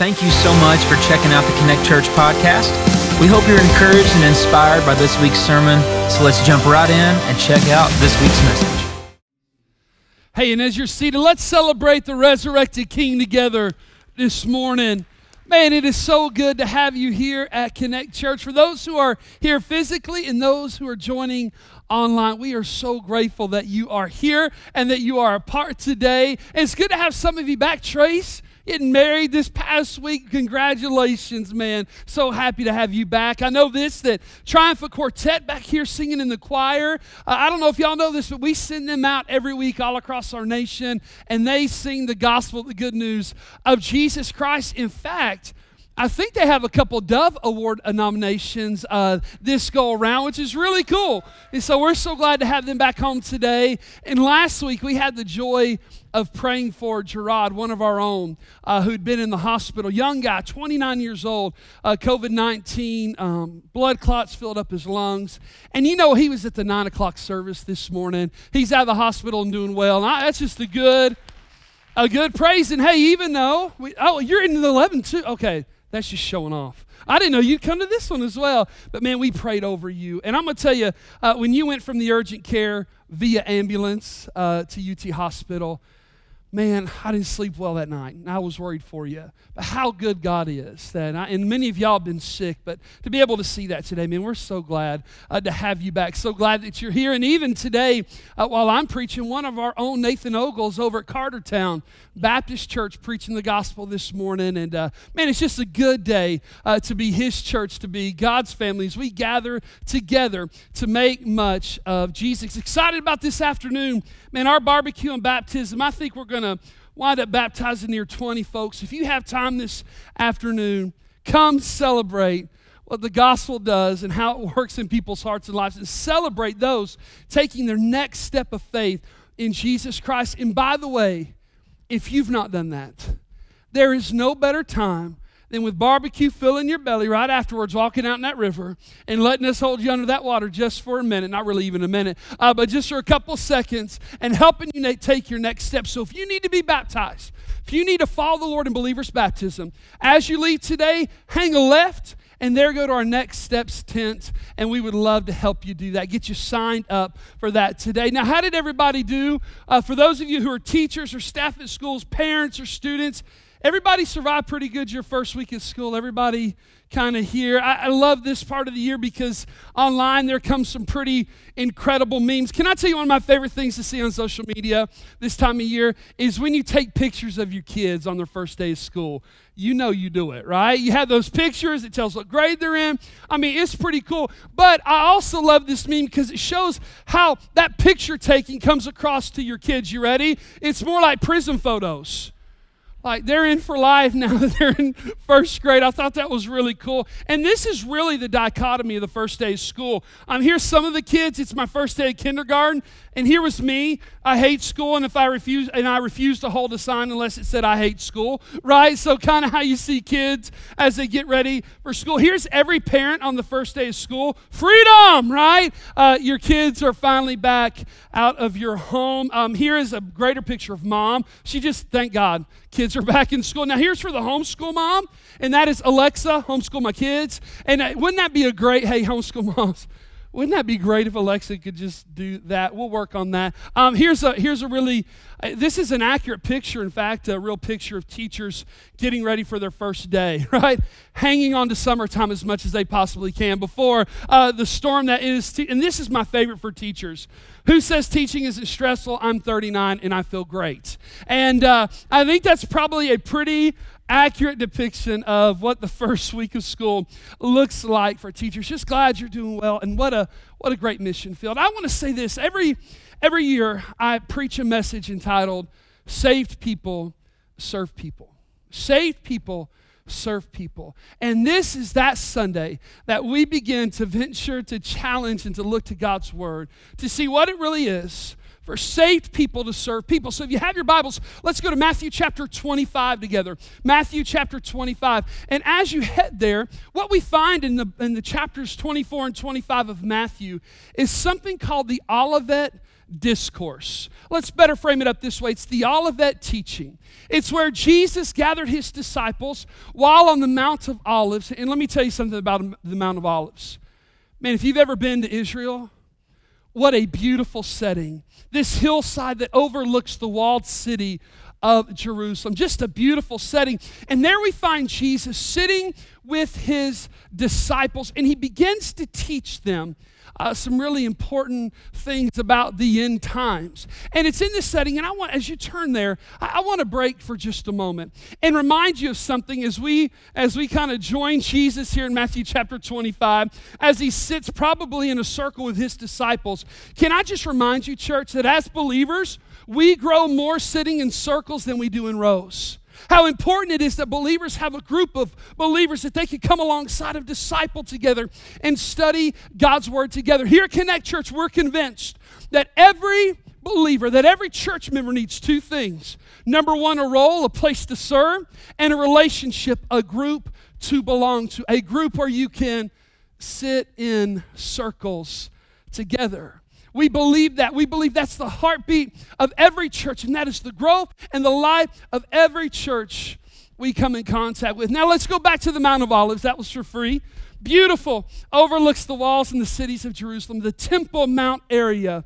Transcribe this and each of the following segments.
Thank you so much for checking out the Connect Church podcast. We hope you're encouraged and inspired by this week's sermon. So let's jump right in and check out this week's message. Hey, and as you're seated, let's celebrate the resurrected King together this morning. Man, it is so good to have you here at Connect Church. For those who are here physically and those who are joining online, we are so grateful that you are here and that you are a part today. And it's good to have some of you back. Trace, getting married this past week. Congratulations, man. So happy to have you back. I know this that Triumphant Quartet back here singing in the choir. Uh, I don't know if y'all know this, but we send them out every week all across our nation, and they sing the gospel, the good news of Jesus Christ. In fact, I think they have a couple Dove Award nominations uh, this go around, which is really cool. And so we're so glad to have them back home today. And last week we had the joy of praying for Gerard, one of our own, uh, who'd been in the hospital. Young guy, 29 years old, uh, COVID 19, um, blood clots filled up his lungs. And you know, he was at the 9 o'clock service this morning. He's out of the hospital and doing well. And I, that's just a good. A good praise, and hey, even though we, oh, you're in the 11 too. Okay, that's just showing off. I didn't know you'd come to this one as well. But man, we prayed over you. And I'm going to tell you, uh, when you went from the urgent care via ambulance uh, to UT Hospital, man, I didn't sleep well that night. And I was worried for you. But how good God is. That I, and many of y'all have been sick, but to be able to see that today, man, we're so glad uh, to have you back. So glad that you're here. And even today, uh, while I'm preaching, one of our own Nathan Ogles over at Cartertown Baptist Church preaching the gospel this morning. And uh, man, it's just a good day uh, to be his church, to be God's family as we gather together to make much of Jesus. Excited about this afternoon. Man, our barbecue and baptism, I think we're going to wind up baptizing near 20 folks. If you have time this afternoon, come celebrate what the gospel does and how it works in people's hearts and lives and celebrate those taking their next step of faith in Jesus Christ. And by the way, if you've not done that, there is no better time than with barbecue filling your belly right afterwards, walking out in that river and letting us hold you under that water just for a minute, not really even a minute, uh, but just for a couple seconds and helping you take your next step. So if you need to be baptized, if you need to follow the Lord in believer's baptism, as you leave today, hang a left and there go to our next steps tent and we would love to help you do that. Get you signed up for that today. Now how did everybody do? Uh, for those of you who are teachers or staff at schools parents or students Everybody survived pretty good your first week at school. Everybody kind of here. I, I, love this part of the year because online there comes some pretty incredible memes. Can I tell you one of my favorite things to see on social media this time of year is when you take pictures of your kids on their first day of school. You know you do it, right? You have those pictures, it tells what grade they're in. I mean, it's pretty cool. But I also love this meme because it shows how that picture taking comes across to your kids. You ready? It's more like prison photos like they're in for life now that they're in first grade. I thought that was really cool. And this is really the dichotomy of the first day of school. I'm here, some of the kids, it's my first day of kindergarten, and here was me. I hate school, and if I refuse, and I refuse to hold a sign unless it said I hate school, right? So kind of how you see kids as they get ready for school. Here's every parent on the first day of school: freedom, right? Uh, your kids are finally back out of your home. Um, here is a greater picture of mom. She just, thank God, kids are back in school. Now here's for the homeschool mom, and that is Alexa, homeschool my kids. And uh, wouldn't that be a great, hey, homeschool moms? Wouldn't that be great if Alexa could just do that? We'll work on that. Um, here's a here's a really uh, this is an accurate picture. In fact, a real picture of teachers getting ready for their first day. Right, hanging on to summertime as much as they possibly can before uh, the storm that is. Te- and this is my favorite for teachers. Who says teaching isn't stressful? I'm 39 and I feel great. And uh, I think that's probably a pretty accurate depiction of what the first week of school looks like for teachers. Just glad you're doing well, and what a what a great mission field. I want to say this every every year I preach a message entitled "Saved People Serve People." Saved people serve people. And this is that Sunday that we begin to venture to challenge and to look to God's Word to see what it really is for saved people to serve people. So if you have your Bibles, let's go to Matthew chapter 25 together. Matthew chapter 25. And as you head there, what we find in the, in the chapters 24 and 25 of Matthew is something called the Olivet discourse. Let's better frame it up this way it's the Olivet teaching. It's where Jesus gathered his disciples while on the Mount of Olives. And let me tell you something about the Mount of Olives. Man, if you've ever been to Israel, what a beautiful setting. This hillside that overlooks the walled city of Jerusalem. Just a beautiful setting. And there we find Jesus sitting with his disciples, and he begins to teach them uh, some really important things about the end times. And it's in this setting, and I want, as you turn there, I, I want to break for just a moment and remind you of something as we as we kind of join Jesus here in Matthew chapter 25, as he sits probably in a circle with his disciples. Can I just remind you, church, that as believers, we grow more sitting in circles than we do in rows. How important it is that believers have a group of believers that they can come alongside of disciple together and study God's word together. Here at Connect Church, we're convinced that every believer, that every church member needs two things. Number one, a role, a place to serve, and a relationship, a group to belong to, a group where you can sit in circles together. We believe that. We believe that's the heartbeat of every church, and that is the growth and the life of every church we come in contact with. Now, let's go back to the Mount of Olives. That was for free. Beautiful. Overlooks the walls and the cities of Jerusalem, the Temple Mount area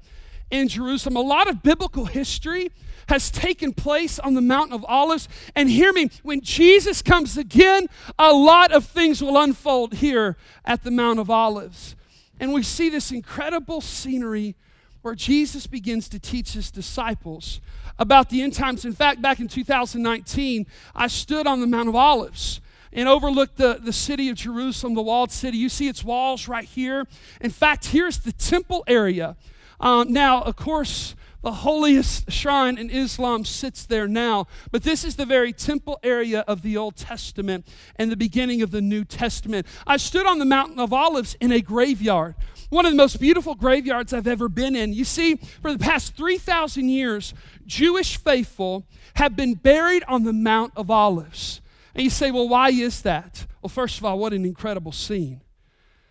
in Jerusalem. A lot of biblical history has taken place on the Mount of Olives. And hear me, when Jesus comes again, a lot of things will unfold here at the Mount of Olives. And we see this incredible scenery where Jesus begins to teach his disciples about the end times. In fact, back in 2019, I stood on the Mount of Olives and overlooked the, the city of Jerusalem, the walled city. You see its walls right here. In fact, here's the temple area. Um, now, of course, the holiest shrine in Islam sits there now. But this is the very temple area of the Old Testament and the beginning of the New Testament. I stood on the Mountain of Olives in a graveyard, one of the most beautiful graveyards I've ever been in. You see, for the past 3,000 years, Jewish faithful have been buried on the Mount of Olives. And you say, well, why is that? Well, first of all, what an incredible scene.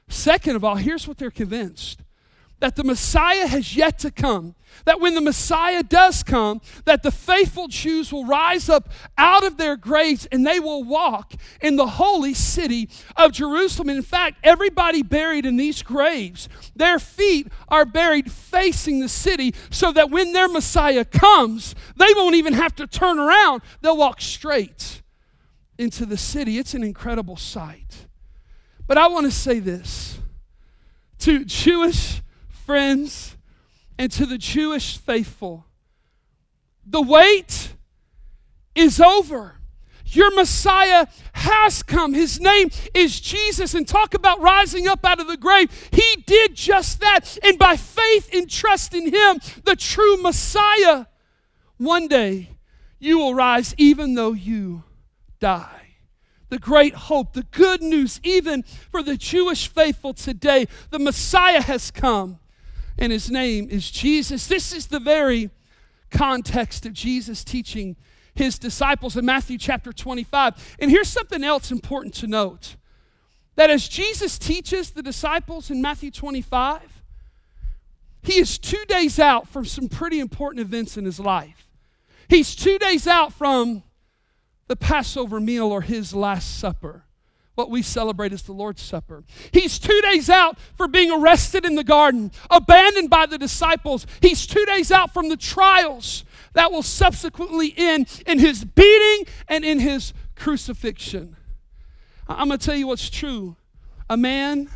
Second of all, here's what they're convinced that the Messiah has yet to come. That when the Messiah does come, that the faithful Jews will rise up out of their graves and they will walk in the holy city of Jerusalem. And in fact, everybody buried in these graves, their feet are buried facing the city so that when their Messiah comes, they won't even have to turn around. They'll walk straight into the city. It's an incredible sight. But I want to say this to Jewish friends, and to the Jewish faithful. The wait is over. Your Messiah has come. His name is Jesus. And talk about rising up out of the grave. He did just that. And by faith and trust in Him, the true Messiah, one day you will rise even though you die the great hope, the good news, even for the Jewish faithful today. The Messiah has come and his name is Jesus. This is the very context of Jesus teaching his disciples in Matthew chapter 25. And here's something else important to note that as Jesus teaches the disciples in Matthew 25, he is two days out from some pretty important events in his life. He's two days out from the Passover meal or his Last Supper what we celebrate is the Lord's Supper. He's two days out for being arrested in the garden, abandoned by the disciples. He's two days out from the trials that will subsequently end in his beating and in his crucifixion. I'm going to tell you what's true. A man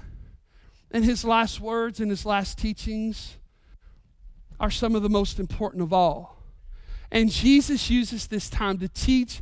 and his last words and his last teachings are some of the most important of all. And Jesus uses this time to teach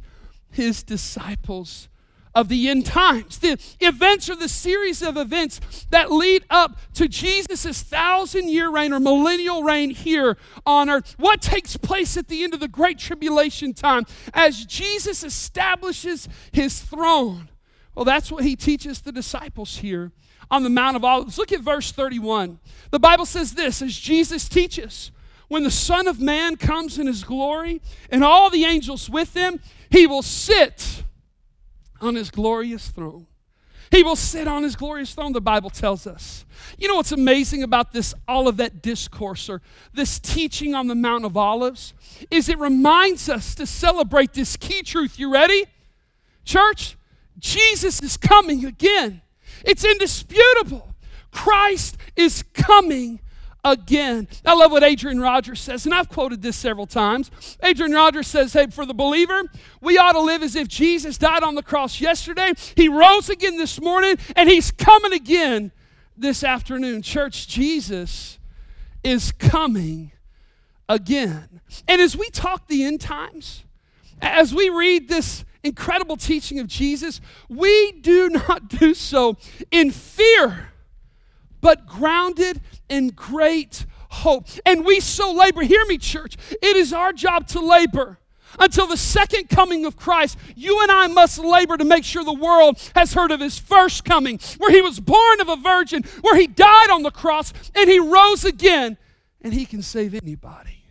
his disciples of the end times. The events are the series of events that lead up to Jesus' thousand year reign or millennial reign here on earth. What takes place at the end of the Great Tribulation time as Jesus establishes his throne? Well, that's what he teaches the disciples here on the Mount of Olives. Look at verse 31. The Bible says this as Jesus teaches, when the Son of Man comes in his glory and all the angels with him, he will sit on his glorious throne. He will sit on his glorious throne, the Bible tells us. You know what's amazing about this Olivet discourse or this teaching on the Mount of Olives? Is it reminds us to celebrate this key truth. You ready? Church, Jesus is coming again. It's indisputable. Christ is coming again. I love what Adrian Rogers says, and I've quoted this several times. Adrian Rogers says, Hey, for the believer, we ought to live as if Jesus died on the cross yesterday, he rose again this morning, and he's coming again this afternoon. Church, Jesus is coming again. And as we talk the end times, as we read this incredible teaching of Jesus, we do not do so in fear, but grounded in great hope. And we so labor. Hear me, church. It is our job to labor until the second coming of Christ, you and I must labor to make sure the world has heard of his first coming, where he was born of a virgin, where he died on the cross, and he rose again, and he can save anybody.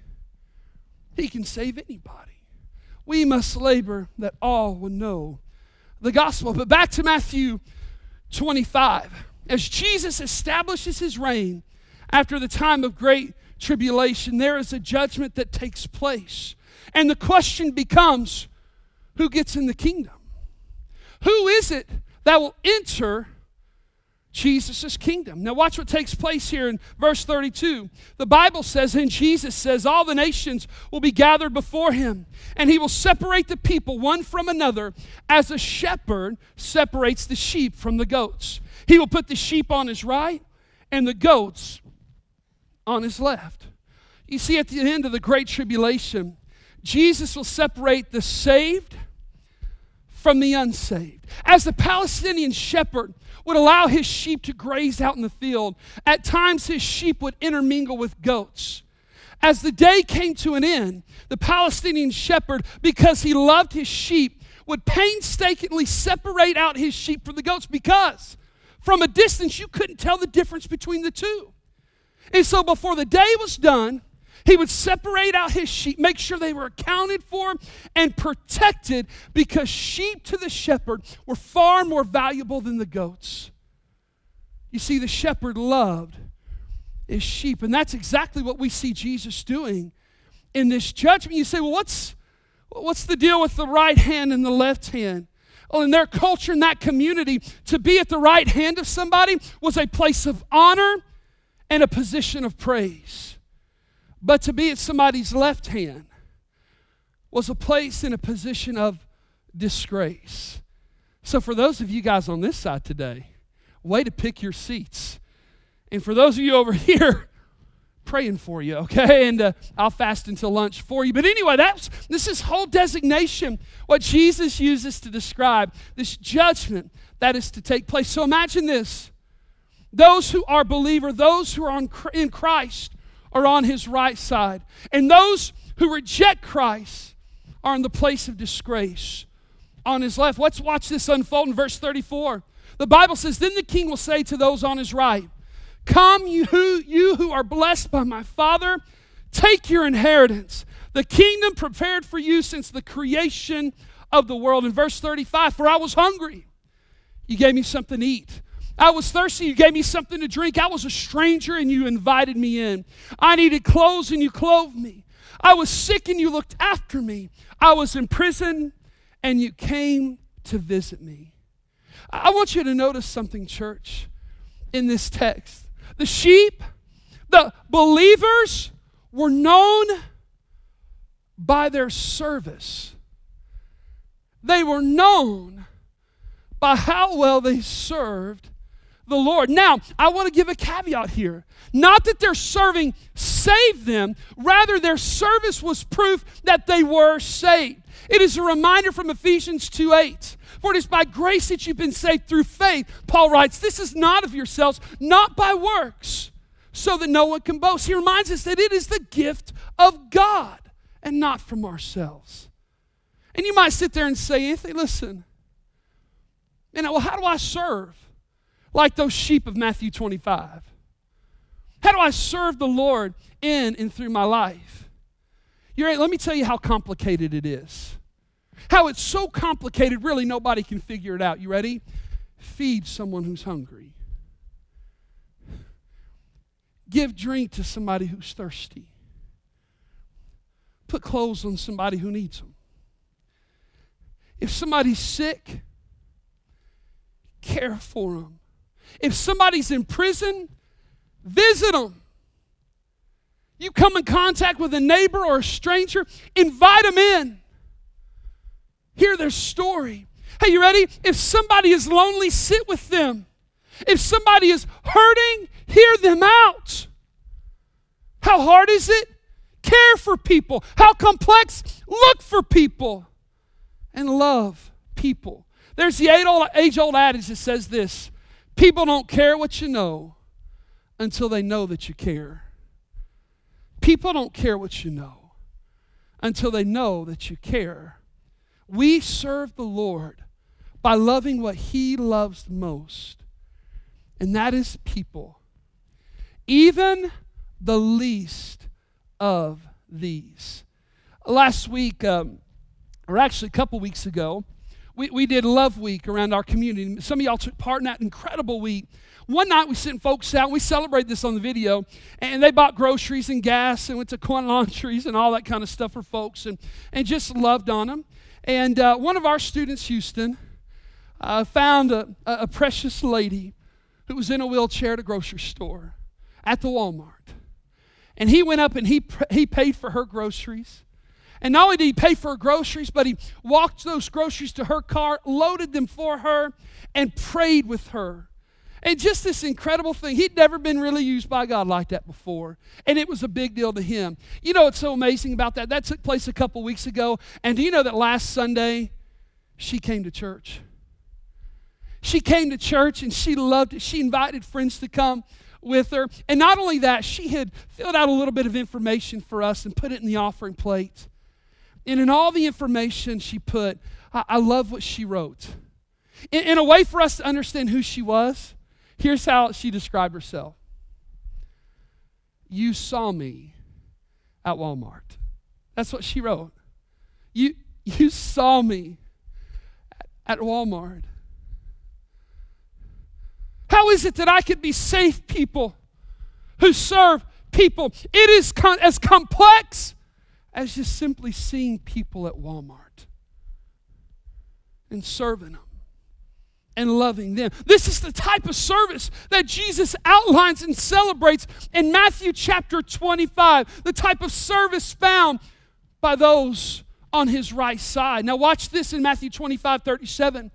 He can save anybody we must labor that all will know the gospel. But back to Matthew 25. As Jesus establishes his reign after the time of great tribulation, there is a judgment that takes place. And the question becomes who gets in the kingdom? Who is it that will enter Jesus' kingdom. Now, watch what takes place here in verse 32. The Bible says, and Jesus says, All the nations will be gathered before him, and he will separate the people one from another as a shepherd separates the sheep from the goats. He will put the sheep on his right and the goats on his left. You see, at the end of the Great Tribulation, Jesus will separate the saved from the unsaved. As the Palestinian shepherd, would allow his sheep to graze out in the field. At times, his sheep would intermingle with goats. As the day came to an end, the Palestinian shepherd, because he loved his sheep, would painstakingly separate out his sheep from the goats because from a distance you couldn't tell the difference between the two. And so before the day was done, he would separate out his sheep, make sure they were accounted for and protected because sheep to the shepherd were far more valuable than the goats. You see, the shepherd loved his sheep, and that's exactly what we see Jesus doing in this judgment. You say, well, what's, what's the deal with the right hand and the left hand? Well, in their culture, in that community, to be at the right hand of somebody was a place of honor and a position of praise. But to be at somebody's left hand was a place in a position of disgrace. So, for those of you guys on this side today, way to pick your seats. And for those of you over here, praying for you, okay? And uh, I'll fast until lunch for you. But anyway, that's this is whole designation what Jesus uses to describe this judgment that is to take place. So imagine this: those who are believer, those who are in Christ, are on his right side. And those who reject Christ are in the place of disgrace on his left. Let's watch this unfold in verse 34. The Bible says, Then the king will say to those on his right, Come, you who, you who are blessed by my Father, take your inheritance, the kingdom prepared for you since the creation of the world. In verse 35, For I was hungry, you gave me something to eat. I was thirsty, you gave me something to drink. I was a stranger and you invited me in. I needed clothes and you clothed me. I was sick and you looked after me. I was in prison and you came to visit me. I want you to notice something, church, in this text. The sheep, the believers, were known by their service, they were known by how well they served the Lord. Now, I want to give a caveat here. Not that their serving saved them, rather, their service was proof that they were saved. It is a reminder from Ephesians 2 8. For it is by grace that you've been saved through faith. Paul writes, This is not of yourselves, not by works, so that no one can boast. He reminds us that it is the gift of God and not from ourselves. And you might sit there and say, Anthony, listen, know, well, how do I serve? like those sheep of Matthew 25? How do I serve the Lord in and through my life? You're, let me tell you how complicated it is. How it's so complicated, really, nobody can figure it out. You ready? feed someone who's hungry. Give drink to somebody who's thirsty. Put clothes on somebody who needs them. If somebody's sick, care for them. If somebody's in prison, visit them. You come in contact with a neighbor or a stranger, invite them in. Hear their story. Hey, you ready? If somebody is lonely, sit with them. If somebody is hurting, hear them out. How hard is it? Care for people. How complex? Look for people and love people. There's the age old adage that says this people don't care what you know until they know that you care. People don't care what you know until they know that you care. We serve the Lord by loving what He loves most, and that is people. Even the least of these. Last week, um, or actually a couple weeks ago, we, we did Love Week around our community. Some of y'all took part in that incredible week. One night we sent folks out, we celebrated this on the video, and they bought groceries and gas and went to coin laundries and all that kind of stuff for folks and, and just loved on them. And uh, one of our students, Houston, uh, found a, a precious lady who was in a wheelchair at a grocery store at the Walmart. And he went up and he, he paid for her groceries. And not only did he pay for her groceries, but he walked those groceries to her car, loaded them for her, and prayed with her. And just this incredible thing. He'd never been really used by God like that before. And it was a big deal to him. You know what's so amazing about that? That took place a couple weeks ago. And do you know that last Sunday, she came to church? She came to church and she loved it. She invited friends to come with her. And not only that, she had filled out a little bit of information for us and put it in the offering plate. And in all the information she put, I, I love what she wrote. In, in a way for us to understand who she was, here's how she described herself You saw me at Walmart. That's what she wrote. You, you saw me at Walmart. How is it that I could be safe people who serve people? It is as complex as just simply seeing people at Walmart and serving them and loving them. This is the type of service that Jesus outlines and celebrates in Matthew chapter 25, the type of service found by those on his right side. Now, watch this in Matthew 25 37.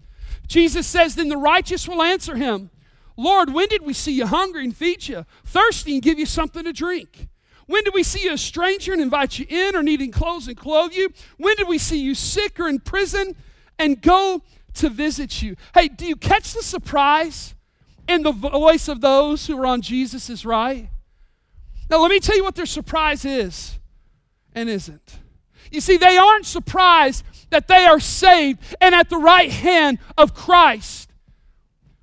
Jesus says, Then the righteous will answer him. Lord, when did we see you hungry and feed you, thirsty and give you something to drink? When did we see you a stranger and invite you in or needing clothes and clothe you? When did we see you sick or in prison and go to visit you? Hey, do you catch the surprise in the voice of those who are on Jesus' right? Now, let me tell you what their surprise is and isn't. You see, they aren't surprised that they are saved and at the right hand of Christ.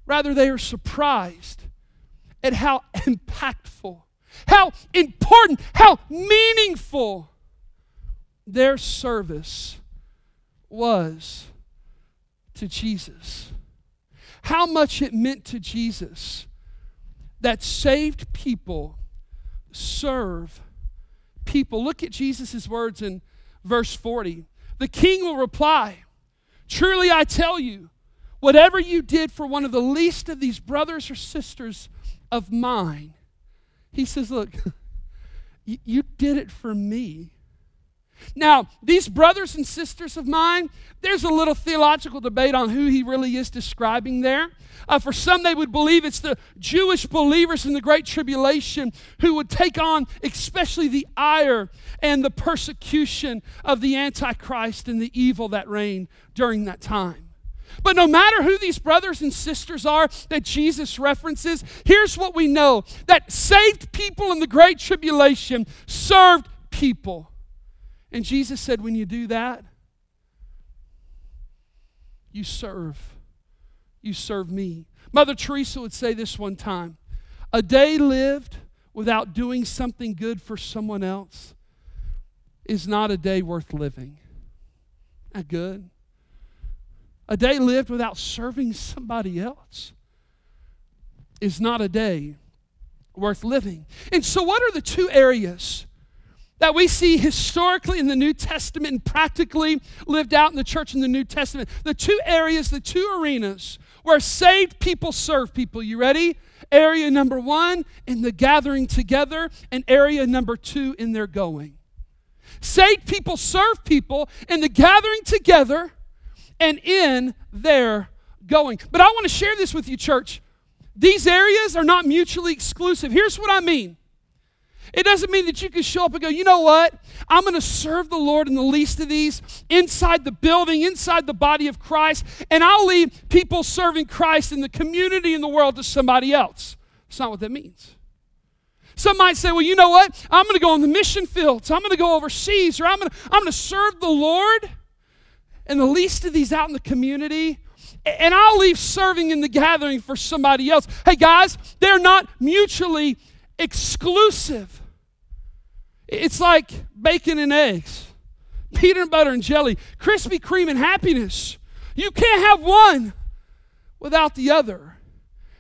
Rather, they are surprised at how impactful, how important, how meaningful their service was to Jesus. How much it meant to Jesus that saved people serve people. Look at Jesus' words in verse 40. The king will reply, Truly I tell you, Whatever you did for one of the least of these brothers or sisters of mine, he says, Look, you did it for me. Now, these brothers and sisters of mine, there's a little theological debate on who he really is describing there. Uh, for some, they would believe it's the Jewish believers in the Great Tribulation who would take on, especially the ire and the persecution of the Antichrist and the evil that reigned during that time. But no matter who these brothers and sisters are that Jesus references, here's what we know that saved people in the Great Tribulation served people. And Jesus said, when you do that, you serve. You serve me. Mother Teresa would say this one time a day lived without doing something good for someone else is not a day worth living. Not good. A day lived without serving somebody else is not a day worth living. And so, what are the two areas that we see historically in the New Testament and practically lived out in the church in the New Testament? The two areas, the two arenas where saved people serve people. You ready? Area number one in the gathering together, and area number two in their going. Saved people serve people in the gathering together and in their going. But I want to share this with you, church. These areas are not mutually exclusive. Here's what I mean. It doesn't mean that you can show up and go, you know what? I'm going to serve the Lord in the least of these inside the building, inside the body of Christ, and I'll leave people serving Christ in the community in the world to somebody else. That's not what that means. Some might say, well, you know what? I'm going to go on the mission fields. I'm going to go overseas, or I'm going to, I'm going to serve the Lord and the least of these out in the community and I'll leave serving in the gathering for somebody else. Hey, guys, they're not mutually exclusive. It's like bacon and eggs, peanut butter and jelly, Krispy Kreme and happiness. You can't have one without the other.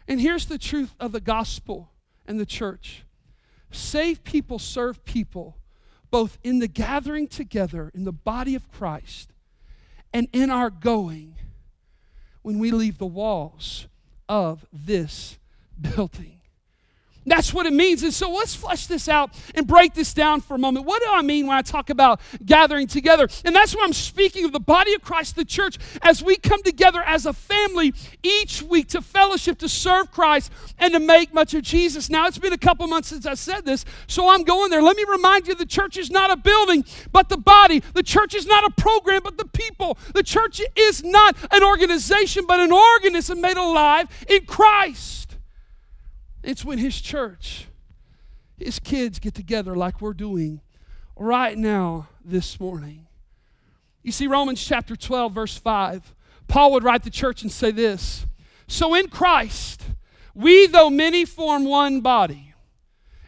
And here's the truth of the gospel and the church save people serve people, both in the gathering together in the body of Christ and in our going when we leave the walls of this building. That's what it means. And so let's flesh this out and break this down for a moment. What do I mean when I talk about gathering together? And that's why I'm speaking of the body of Christ, the church, as we come together as a family each week to fellowship, to serve Christ, and to make much of Jesus. Now, it's been a couple months since I said this, so I'm going there. Let me remind you the church is not a building, but the body. The church is not a program, but the people. The church is not an organization, but an organism made alive in Christ. It's when his church, his kids get together like we're doing right now this morning. You see, Romans chapter 12, verse 5, Paul would write the church and say this So in Christ, we, though many, form one body,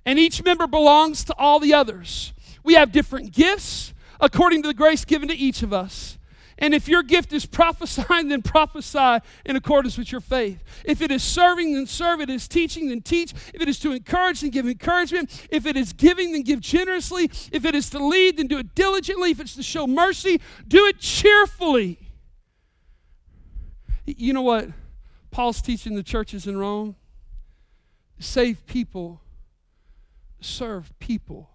and each member belongs to all the others. We have different gifts according to the grace given to each of us. And if your gift is prophesying, then prophesy in accordance with your faith. If it is serving, then serve. If it is teaching, then teach. If it is to encourage, then give encouragement. If it is giving, then give generously. If it is to lead, then do it diligently. If it's to show mercy, do it cheerfully. You know what Paul's teaching the churches in Rome? Save people, serve people.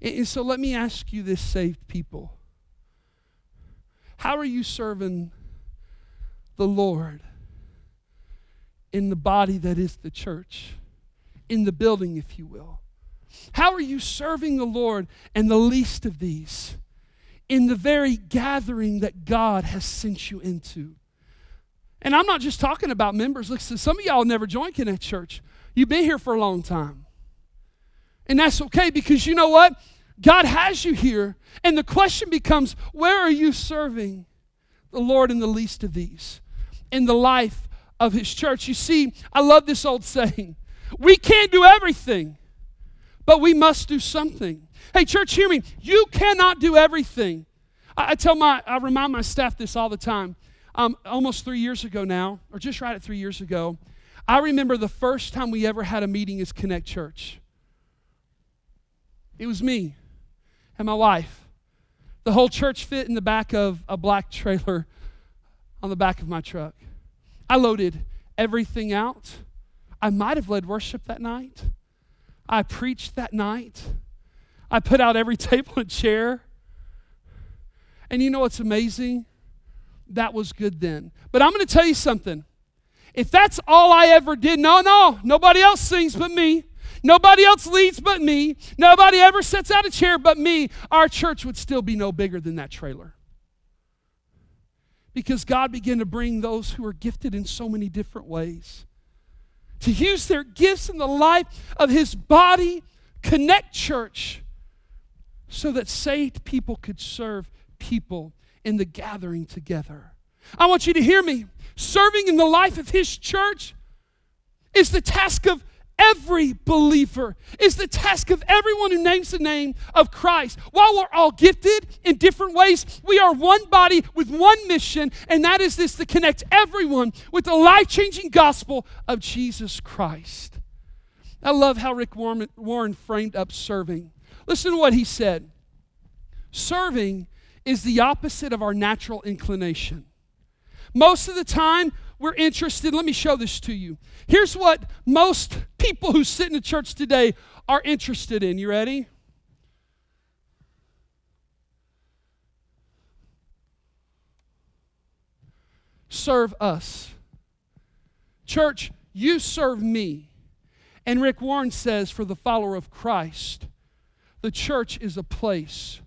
And so let me ask you this, saved people. How are you serving the Lord in the body that is the church, in the building, if you will? How are you serving the Lord and the least of these in the very gathering that God has sent you into? And I'm not just talking about members. Listen, some of y'all never joined Connect Church. You've been here for a long time. And that's okay because you know what? God has you here. And the question becomes where are you serving the Lord in the least of these? In the life of His church. You see, I love this old saying we can't do everything, but we must do something. Hey, church, hear me. You cannot do everything. I, I tell my, I remind my staff this all the time. Um, almost three years ago now, or just right at three years ago, I remember the first time we ever had a meeting as Connect Church. It was me and my wife. The whole church fit in the back of a black trailer on the back of my truck. I loaded everything out. I might have led worship that night. I preached that night. I put out every table and chair. And you know what's amazing? That was good then. But I'm going to tell you something. If that's all I ever did, no, no, nobody else sings but me. Nobody else leads but me. Nobody ever sets out a chair but me. Our church would still be no bigger than that trailer. Because God began to bring those who are gifted in so many different ways to use their gifts in the life of His body, connect church, so that saved people could serve people in the gathering together. I want you to hear me. Serving in the life of His church is the task of every believer is the task of everyone who names the name of Christ. While we're all gifted in different ways, we are one body with one mission, and that is this to connect everyone with the life changing gospel of Jesus Christ. I love how Rick Warren framed up serving. Listen to what he said Serving is the opposite of our natural inclination. Most of the time, we're interested. Let me show this to you. Here's what most people who sit in the church today are interested in. You ready? Serve us. Church, you serve me. And Rick Warren says for the follower of Christ, the church is a place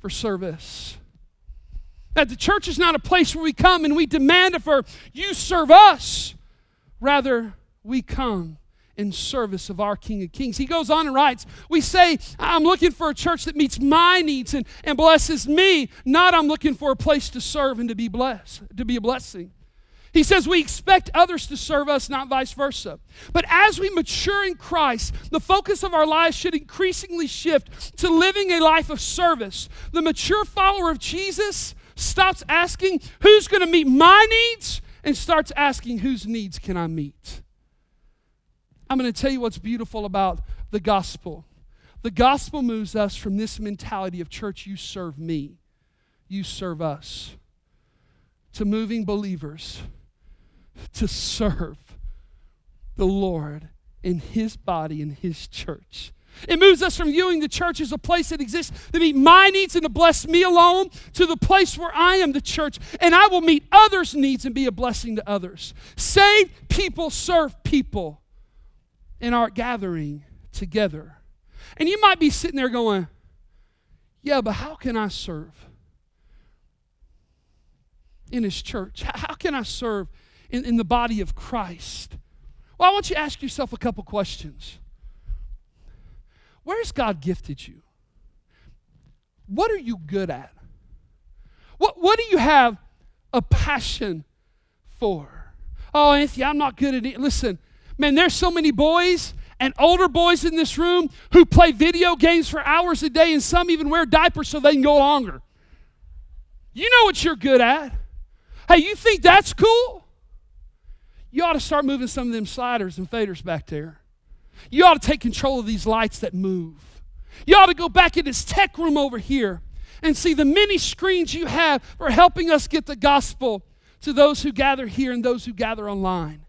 for service. That the church is not a place where we come and we demand of her, you serve us. Rather, we come in service of our King of Kings. He goes on and writes, We say, I'm looking for a church that meets my needs and, and blesses me, not I'm looking for a place to serve and to be blessed, to be a blessing. He says we expect others to serve us, not vice versa. But as we mature in Christ, the focus of our lives should increasingly shift to living a life of service. The mature follower of Jesus stops asking, Who's going to meet my needs? and starts asking, Whose needs can I meet? I'm going to tell you what's beautiful about the gospel. The gospel moves us from this mentality of church, you serve me, you serve us, to moving believers to serve the Lord in His body, in His church. It moves us from viewing the church as a place that exists to meet my needs and to bless me alone to the place where I am the church and I will meet others' needs and be a blessing to others. Save people, serve people in our gathering together. And you might be sitting there going, Yeah, but how can I serve in His church? How can I serve in, in the body of Christ? Well, I want you to ask yourself a couple questions. Where's God gifted you? What are you good at? What, what do you have a passion for? Oh, Anthony, I'm not good at it. Listen, man, there's so many boys and older boys in this room who play video games for hours a day, and some even wear diapers so they can go longer. You know what you're good at. Hey, you think that's cool? You ought to start moving some of them sliders and faders back there. You ought to take control of these lights that move. You ought to go back in this tech room over here and see the many screens you have for helping us get the gospel to those who gather here and those who gather online.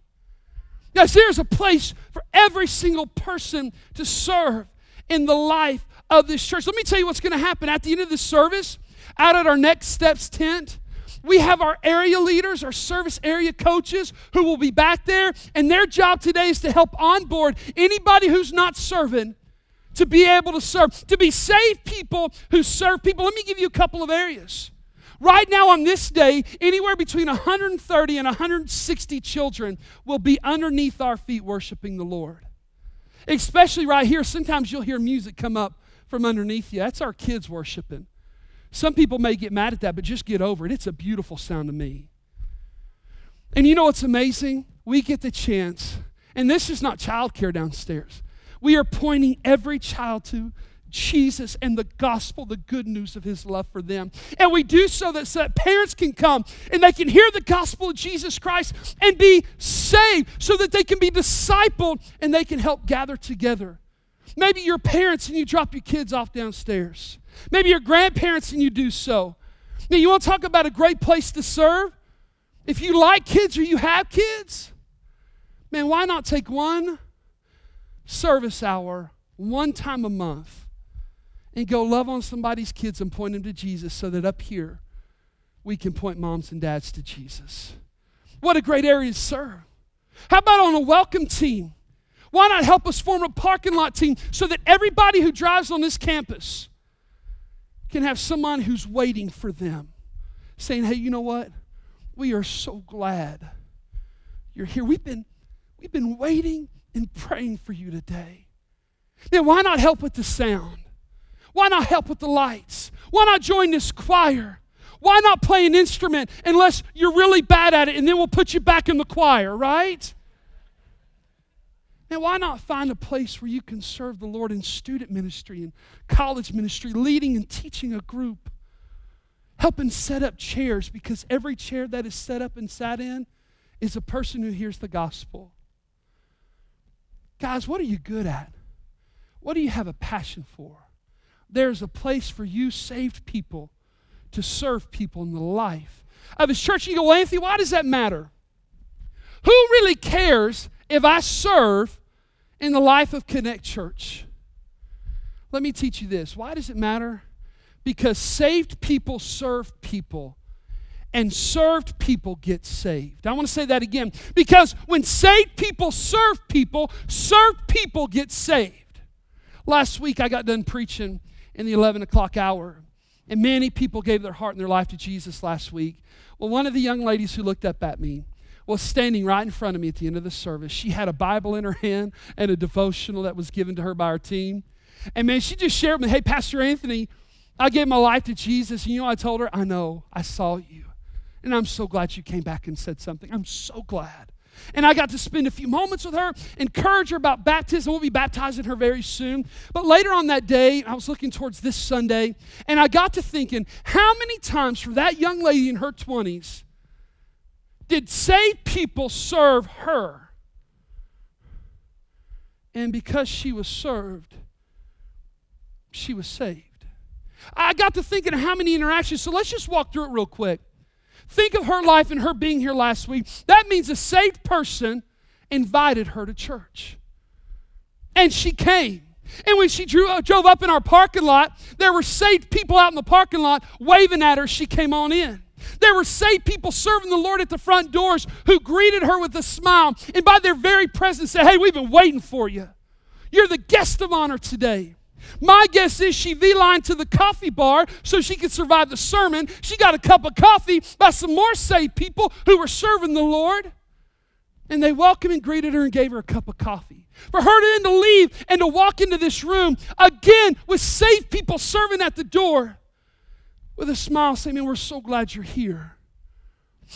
Yes, there's a place for every single person to serve in the life of this church. Let me tell you what's going to happen at the end of this service, out at our next steps tent. We have our area leaders, our service area coaches who will be back there, and their job today is to help onboard anybody who's not serving to be able to serve, to be saved people who serve people. Let me give you a couple of areas. Right now, on this day, anywhere between 130 and 160 children will be underneath our feet worshiping the Lord. Especially right here, sometimes you'll hear music come up from underneath you. That's our kids worshiping. Some people may get mad at that, but just get over it. It's a beautiful sound to me. And you know what's amazing? We get the chance, and this is not childcare downstairs. We are pointing every child to Jesus and the gospel, the good news of his love for them. And we do so that, so that parents can come and they can hear the gospel of Jesus Christ and be saved so that they can be discipled and they can help gather together. Maybe you're parents and you drop your kids off downstairs. Maybe your grandparents and you do so. Now, you want to talk about a great place to serve? If you like kids or you have kids, man, why not take one service hour one time a month and go love on somebody's kids and point them to Jesus so that up here we can point moms and dads to Jesus? What a great area to serve. How about on a welcome team? Why not help us form a parking lot team so that everybody who drives on this campus can have someone who's waiting for them, saying, Hey, you know what? We are so glad you're here. We've been, we've been waiting and praying for you today. Then why not help with the sound? Why not help with the lights? Why not join this choir? Why not play an instrument unless you're really bad at it and then we'll put you back in the choir, right? Now, why not find a place where you can serve the Lord in student ministry and college ministry, leading and teaching a group, helping set up chairs because every chair that is set up and sat in is a person who hears the gospel. Guys, what are you good at? What do you have a passion for? There's a place for you, saved people, to serve people in the life of his church. You go, well, Anthony, why does that matter? Who really cares if I serve in the life of Connect Church. Let me teach you this. Why does it matter? Because saved people serve people, and served people get saved. I want to say that again. Because when saved people serve people, served people get saved. Last week, I got done preaching in the 11 o'clock hour, and many people gave their heart and their life to Jesus last week. Well, one of the young ladies who looked up at me, was standing right in front of me at the end of the service. She had a Bible in her hand and a devotional that was given to her by our team. And man, she just shared with me, hey, Pastor Anthony, I gave my life to Jesus. And you know, I told her, I know, I saw you. And I'm so glad you came back and said something. I'm so glad. And I got to spend a few moments with her, encourage her about baptism. We'll be baptizing her very soon. But later on that day, I was looking towards this Sunday, and I got to thinking, how many times for that young lady in her 20s did saved people serve her? And because she was served, she was saved. I got to thinking how many interactions, so let's just walk through it real quick. Think of her life and her being here last week. That means a saved person invited her to church. And she came. And when she drew, uh, drove up in our parking lot, there were saved people out in the parking lot waving at her. She came on in. There were saved people serving the Lord at the front doors who greeted her with a smile and by their very presence said, Hey, we've been waiting for you. You're the guest of honor today. My guess is she V-lined to the coffee bar so she could survive the sermon. She got a cup of coffee by some more saved people who were serving the Lord. And they welcomed and greeted her and gave her a cup of coffee. For her then to leave and to walk into this room again with saved people serving at the door with a smile saying, Man, we're so glad you're here.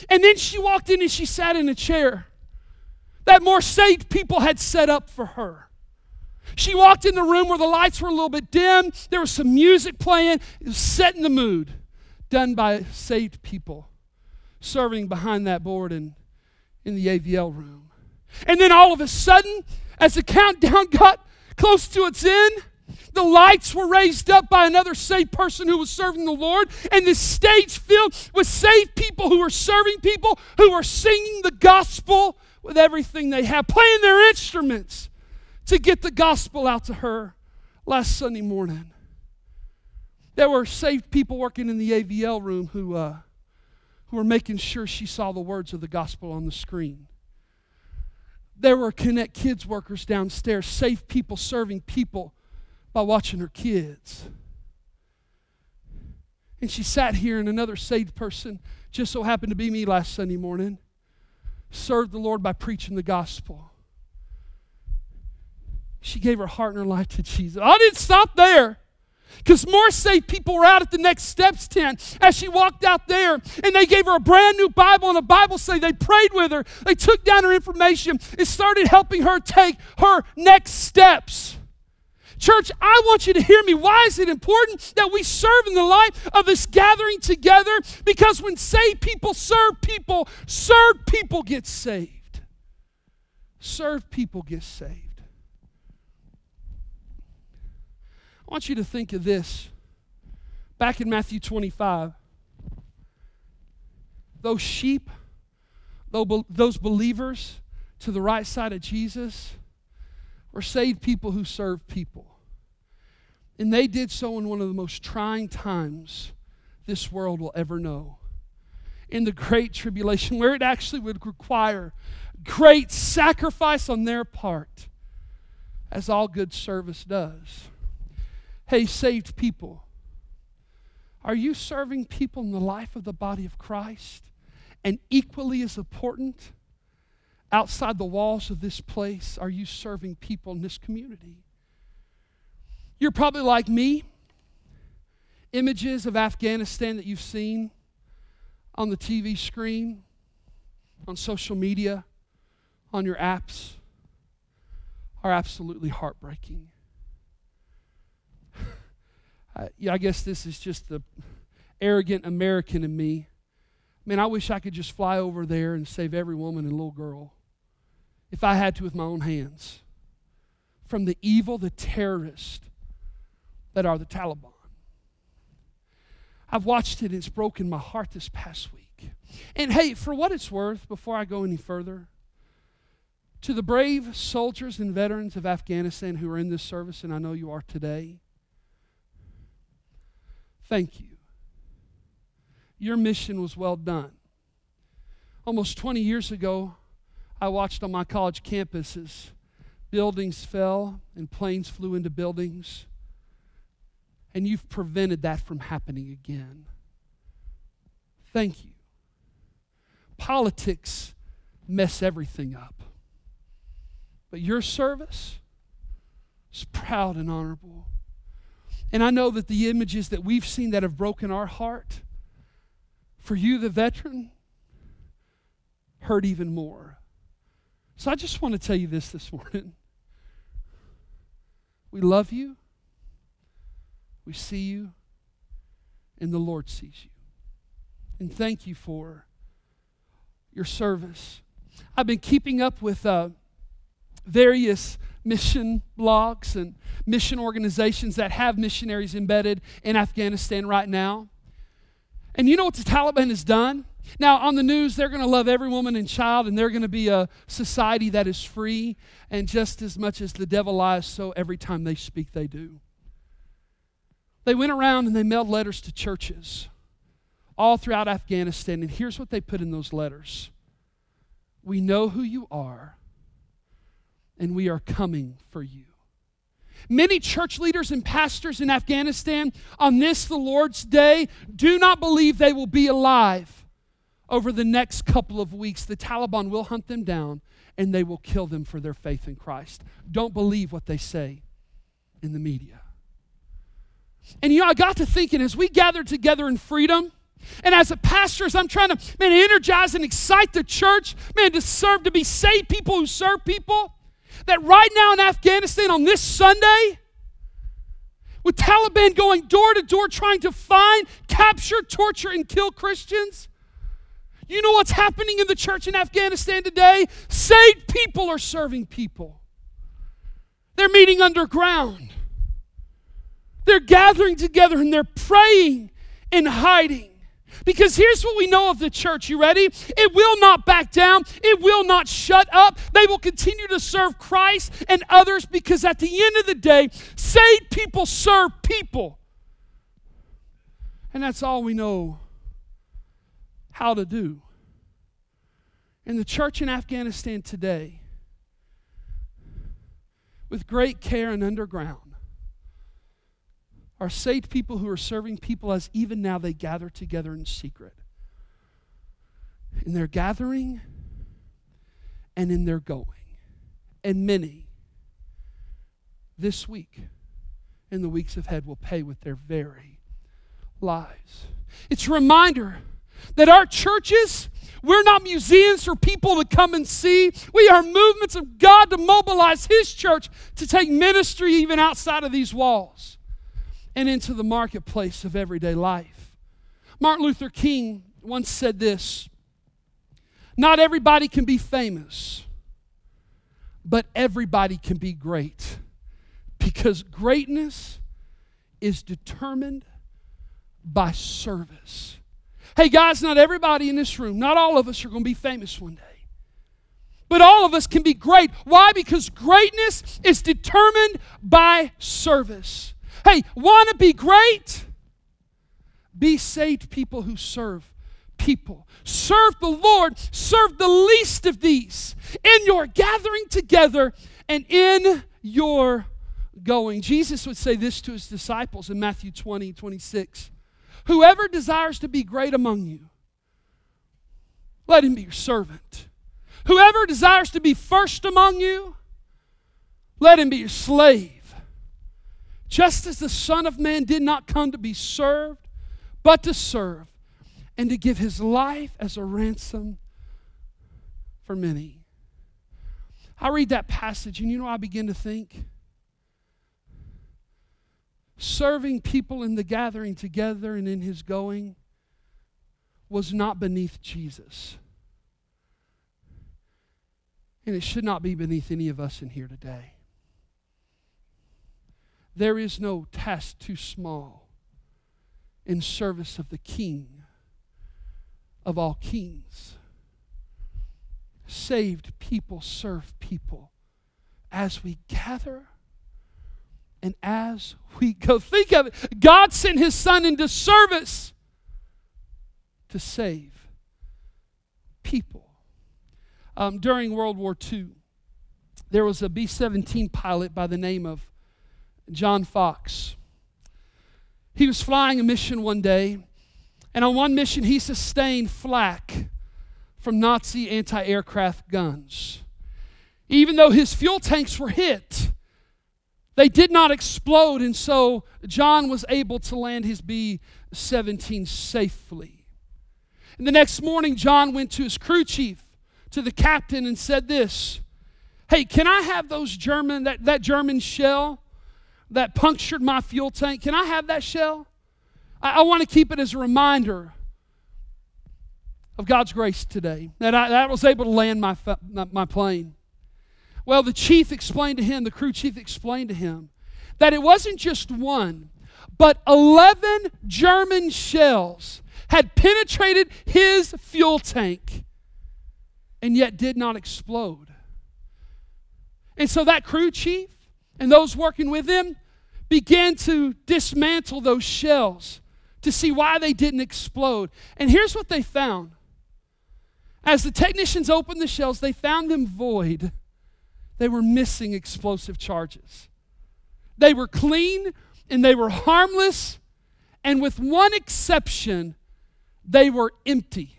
And then she walked in and she sat in a chair that more saved people had set up for her. She walked in the room where the lights were a little bit dim, there was some music playing, setting the mood, done by saved people serving behind that board in, in the AVL room. And then all of a sudden, as the countdown got close to its end, the lights were raised up by another saved person who was serving the Lord, and the stage filled with saved people who were serving people who were singing the gospel with everything they had, playing their instruments to get the gospel out to her last Sunday morning. There were saved people working in the AVL room who, uh, who were making sure she saw the words of the gospel on the screen. There were Connect Kids workers downstairs, saved people serving people by watching her kids. And she sat here, and another saved person, just so happened to be me last Sunday morning, served the Lord by preaching the gospel. She gave her heart and her life to Jesus. I didn't stop there. Because more saved people were out at the next steps tent as she walked out there, and they gave her a brand new Bible and a Bible study. They prayed with her, they took down her information, and started helping her take her next steps. Church, I want you to hear me. Why is it important that we serve in the life of this gathering together? Because when saved people serve people, served people get saved. Served people get saved. I want you to think of this. Back in Matthew 25, those sheep, those believers to the right side of Jesus, were saved people who serve people. And they did so in one of the most trying times this world will ever know. In the great tribulation, where it actually would require great sacrifice on their part, as all good service does. Hey, saved people, are you serving people in the life of the body of Christ? And equally as important, outside the walls of this place, are you serving people in this community? You're probably like me. Images of Afghanistan that you've seen on the TV screen, on social media, on your apps are absolutely heartbreaking. I, yeah, I guess this is just the arrogant American in me. Man, I wish I could just fly over there and save every woman and little girl if I had to with my own hands from the evil, the terrorists that are the Taliban. I've watched it, it's broken my heart this past week. And hey, for what it's worth, before I go any further, to the brave soldiers and veterans of Afghanistan who are in this service, and I know you are today, thank you. Your mission was well done. Almost 20 years ago, I watched on my college campuses buildings fell and planes flew into buildings, and you've prevented that from happening again. Thank you. Politics mess everything up. But your service is proud and honorable. And I know that the images that we've seen that have broken our heart, for you, the veteran, hurt even more. So I just want to tell you this this morning. We love you, we see you, and the Lord sees you. And thank you for your service. I've been keeping up with uh, various mission blogs and mission organizations that have missionaries embedded in Afghanistan right now. And you know what the Taliban has done? Now, on the news, they're going to love every woman and child, and they're going to be a society that is free. And just as much as the devil lies, so every time they speak, they do. They went around and they mailed letters to churches all throughout Afghanistan. And here's what they put in those letters We know who you are, and we are coming for you. Many church leaders and pastors in Afghanistan on this, the Lord's day, do not believe they will be alive over the next couple of weeks. The Taliban will hunt them down and they will kill them for their faith in Christ. Don't believe what they say in the media. And you know, I got to thinking as we gathered together in freedom, and as a pastor, as I'm trying to man, energize and excite the church, man, to serve, to be saved people who serve people, that right now in Afghanistan on this Sunday, with Taliban going door to door trying to find, capture, torture, and kill Christians, you know what's happening in the church in Afghanistan today? Saved people are serving people. They're meeting underground. They're gathering together and they're praying and hiding. Because here's what we know of the church. You ready? It will not back down, it will not shut up. They will continue to serve Christ and others because at the end of the day, saved people serve people. And that's all we know how to do. And the church in Afghanistan today, with great care and underground, are saved people who are serving people as even now they gather together in secret. In their gathering and in their going. And many this week and the weeks ahead will pay with their very lives. It's a reminder that our churches, we're not museums for people to come and see. We are movements of God to mobilize His church to take ministry even outside of these walls and into the marketplace of everyday life. Martin Luther King once said this Not everybody can be famous, but everybody can be great because greatness is determined by service. Hey, guys, not everybody in this room, not all of us are going to be famous one day. But all of us can be great. Why? Because greatness is determined by service. Hey, want to be great? Be saved people who serve people. Serve the Lord. Serve the least of these in your gathering together and in your going. Jesus would say this to his disciples in Matthew 20, 26. Whoever desires to be great among you, let him be your servant. Whoever desires to be first among you, let him be your slave. Just as the Son of Man did not come to be served, but to serve and to give his life as a ransom for many. I read that passage, and you know, I begin to think serving people in the gathering together and in his going was not beneath Jesus. And it should not be beneath any of us in here today. There is no task too small in service of the King of all kings. Saved people serve people as we gather and as we go. Think of it. God sent his son into service to save people. Um, during World War II, there was a B 17 pilot by the name of John Fox. He was flying a mission one day, and on one mission, he sustained flak from Nazi anti aircraft guns. Even though his fuel tanks were hit, they did not explode, and so John was able to land his B 17 safely. And the next morning, John went to his crew chief, to the captain, and said this Hey, can I have those German, that, that German shell that punctured my fuel tank? Can I have that shell? I, I want to keep it as a reminder of God's grace today that I, that I was able to land my, my plane. Well, the chief explained to him, the crew chief explained to him, that it wasn't just one, but 11 German shells had penetrated his fuel tank and yet did not explode. And so that crew chief and those working with him began to dismantle those shells to see why they didn't explode. And here's what they found. As the technicians opened the shells, they found them void. They were missing explosive charges. They were clean and they were harmless, and with one exception, they were empty.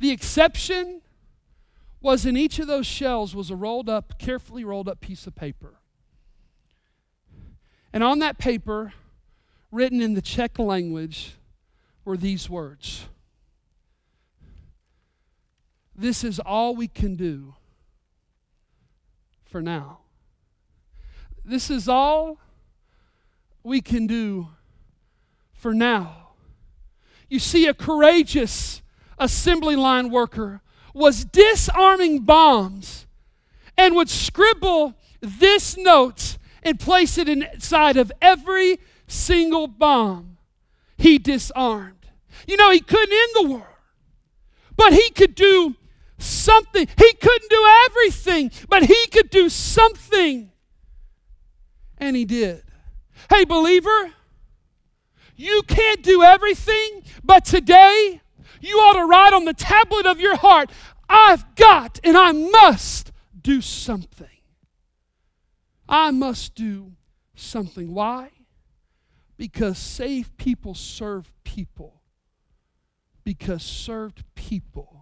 The exception was in each of those shells was a rolled up, carefully rolled up piece of paper. And on that paper, written in the Czech language, were these words This is all we can do for now. This is all we can do for now. You see, a courageous assembly line worker was disarming bombs and would scribble this note and place it inside of every single bomb he disarmed. You know, he couldn't end the war, but he could do something. He couldn't do everything, but he could do something. And he did. Hey, believer, you can't do everything, but today you ought to write on the tablet of your heart I've got and I must do something. I must do something. Why? Because saved people serve people. Because served people